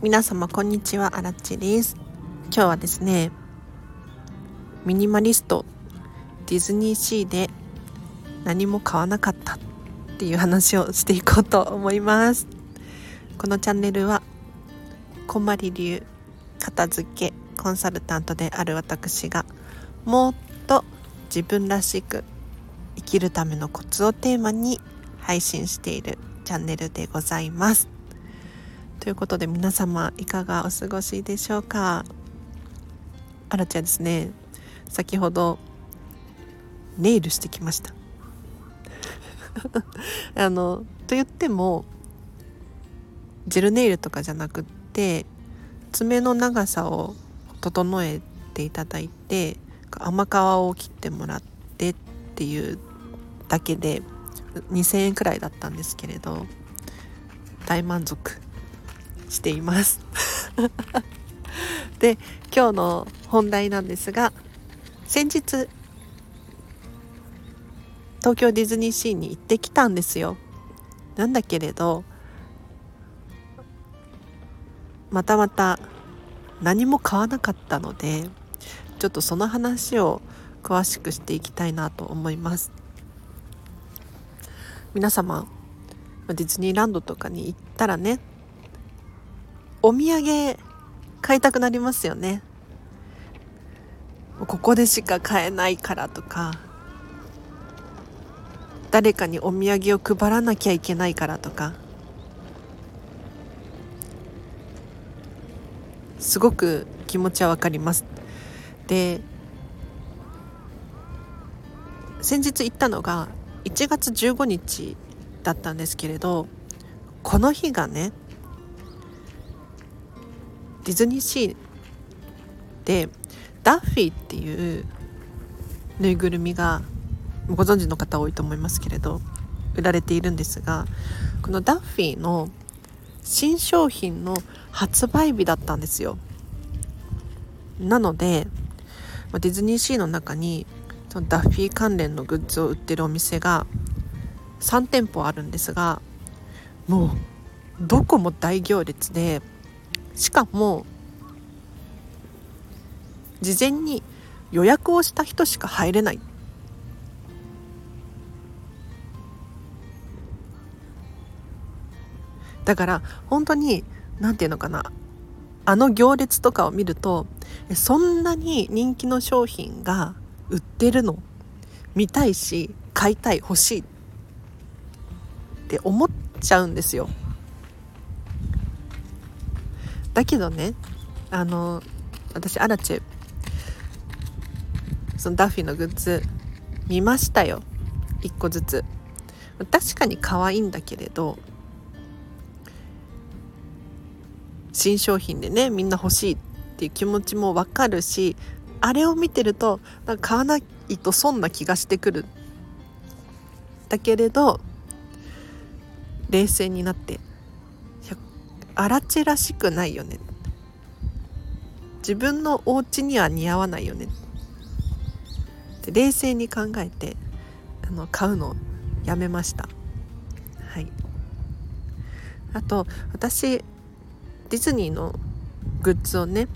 皆様こんにちは。あらっちです。今日はですねミニマリストディズニーシーで何も買わなかったっていう話をしていこうと思います。このチャンネルはこまり流片付けコンサルタントである私がもっと自分らしく生きるためのコツをテーマに配信しているチャンネルでございます。ということで皆様いかがお過ごしでしょうか？あらちゃんですね。先ほどネイルしてきました。あのと言ってもジェルネイルとかじゃなくって爪の長さを整えていただいて甘皮を切ってもらってっていうだけで2,000円くらいだったんですけれど大満足。しています。で今日の本題なんですが先日東京ディズニーシーに行ってきたんですよ。なんだけれどまたまた何も買わなかったのでちょっとその話を詳しくしていきたいなと思います。皆様ディズニーランドとかに行ったらねお土産買いたくなりますよね。ここでしか買えないからとか。誰かにお土産を配らなきゃいけないからとか。すごく気持ちはわかります。で先日行ったのが1月15日だったんですけれどこの日がねディズニーシーでダッフィーっていうぬいぐるみがご存知の方多いと思いますけれど売られているんですがこのダッフィーの新商品の発売日だったんですよ。なのでディズニーシーの中にそのダッフィー関連のグッズを売ってるお店が3店舗あるんですがもうどこも大行列でしかも事前に予約をした人しか入れない。だから本当に何て言うのかな。あの行列とかを見るとそんなに人気の商品が売ってるの？見たいし買いたい欲しいって思っちゃうんですよ。だけどねあの私アラチェそのダッフィーのグッズ見ましたよ。1個ずつ。確かに可愛いんだけれど新商品でねみんな欲しいっていう気持ちもわかるしあれを見てるとなんか買わないと損な気がしてくる。だけれど冷静になってあらちらしくないよね。自分のお家には似合わないよね。って冷静に考えてあの買うのやめました。はい。あと私ディズニーのグッズをね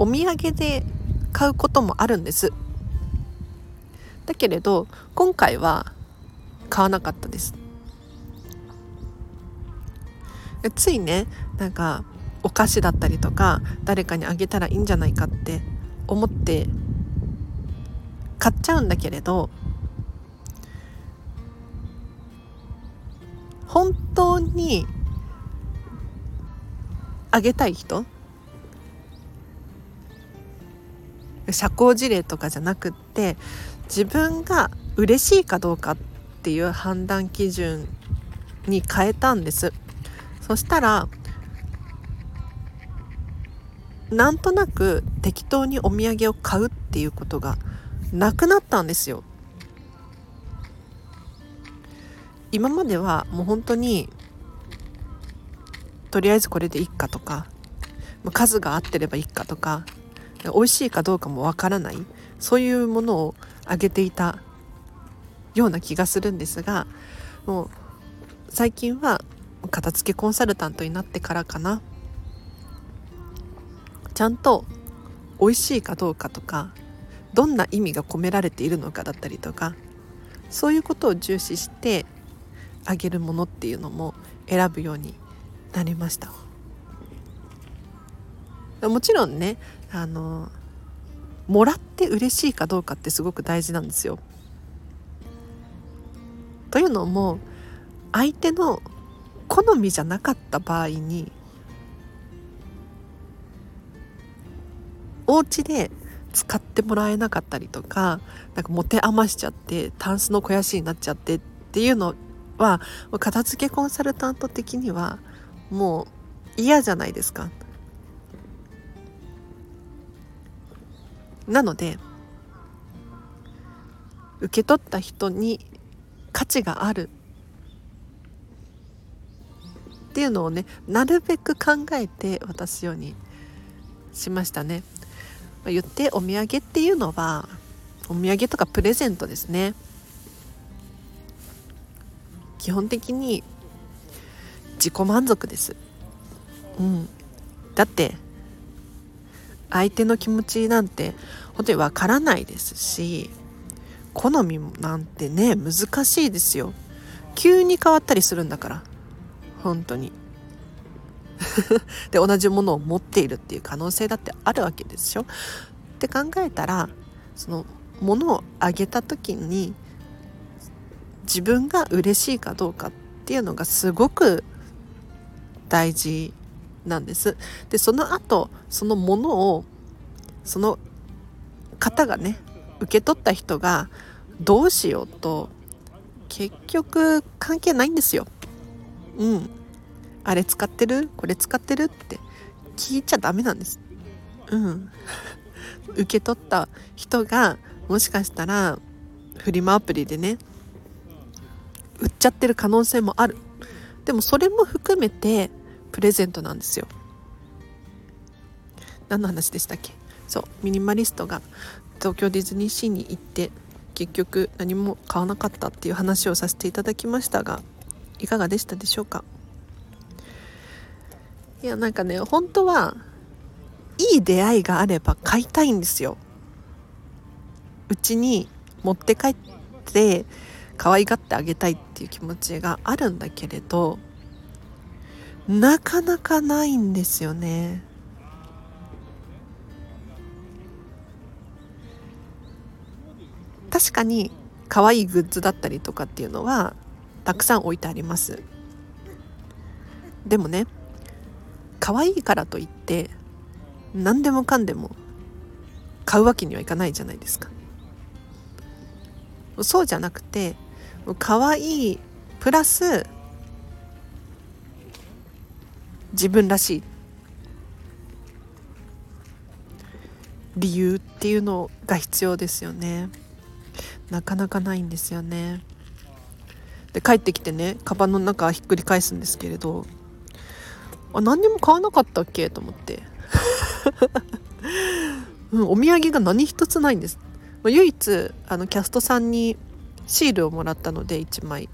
お土産で買うこともあるんです。だけれど今回は買わなかったです。ついねなんかお菓子だったりとか誰かにあげたらいいんじゃないかって思って買っちゃうんだけれど本当にあげたい人社交辞令とかじゃなくって自分が嬉しいかどうかっていう判断基準に変えたんです。そしたらなんとなく適当にお土産を買うっていうことがなくなったんですよ。今まではもう本当にとりあえずこれでいいかとか数が合ってればいいかとか美味しいかどうかもわからないそういうものをあげていたような気がするんですがもう最近は片付けコンサルタントになってからかなちゃんと美味しいかどうかとかどんな意味が込められているのかだったりとかそういうことを重視してあげるものっていうのも選ぶようになりましたもちろんねあのもらって嬉しいかどうかってすごく大事なんですよ。というのも相手の好みじゃなかった場合にお家で使ってもらえなかったりとかなんか持て余しちゃってタンスの肥やしになっちゃってっていうのは片付けコンサルタント的にはもう嫌じゃないですか。なので受け取った人に価値があるっていうのをねなるべく考えて渡すようにしましたね。言ってお土産っていうのはお土産とかプレゼントですね。基本的に自己満足です。うん、だって相手の気持ちなんて本当にわからないですし好みなんてね難しいですよ急に変わったりするんだから本当に。で同じものを持っているっていう可能性だってあるわけでしょ？って考えたらそのものをあげた時に自分が嬉しいかどうかっていうのがすごく大事なんです。でその後そのものをその方がね受け取った人がどうしようと結局関係ないんですよ。うんあれ使ってる？これ使ってる？って聞いちゃダメなんです。うん。受け取った人がもしかしたらフリマアプリでね売っちゃってる可能性もある。でもそれも含めてプレゼントなんですよ。何の話でしたっけ？そうミニマリストが東京ディズニーシーに行って結局何も買わなかったっていう話をさせていただきましたがいかがでしたでしょうか？いやなんかね本当はいい出会いがあれば買いたいんですよ。うちに持って帰って可愛がってあげたいっていう気持ちがあるんだけれどなかなかないんですよね。確かに可愛いグッズだったりとかっていうのはたくさん置いてあります。でもね可愛いからといって何でもかんでも買うわけにはいかないじゃないですか。そうじゃなくて可愛いプラス自分らしい理由っていうのが必要ですよね。なかなかないんですよね。で帰ってきてねカバンの中ひっくり返すんですけれどあ何にも買わなかったっけ？と思って、うん、お土産が何一つないんです。唯一あのキャストさんにシールをもらったので1枚。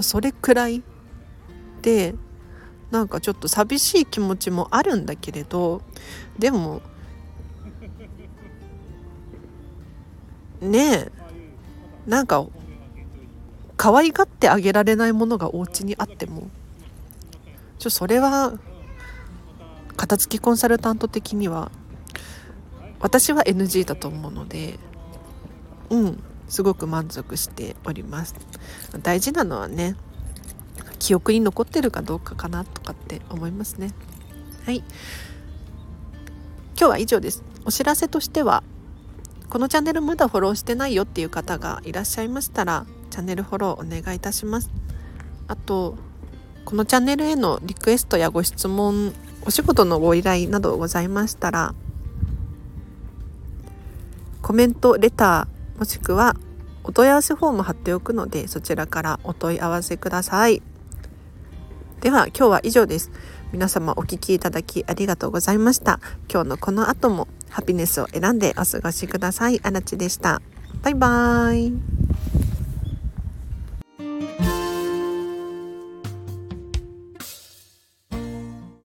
それくらい。でなんかちょっと寂しい気持ちもあるんだけれどでもねえなんか可愛がってあげられないものがお家にあってもちょそれは片付きコンサルタント的には私は NG だと思うのでうんすごく満足しております。大事なのはね記憶に残ってるかどうかかなとかって思いますね。はい。今日は以上です。お知らせとしてはこのチャンネルまだフォローしてないよっていう方がいらっしゃいましたらチャンネルフォローお願いいたしますあとこのチャンネルへのリクエストやご質問お仕事のご依頼などございましたらコメントレターもしくはお問い合わせフォーム貼っておくのでそちらからお問い合わせくださいでは今日は以上です皆様お聴きいただきありがとうございました今日のこの後もハピネスを選んでお過ごしください。あらちでした。バイバーイ。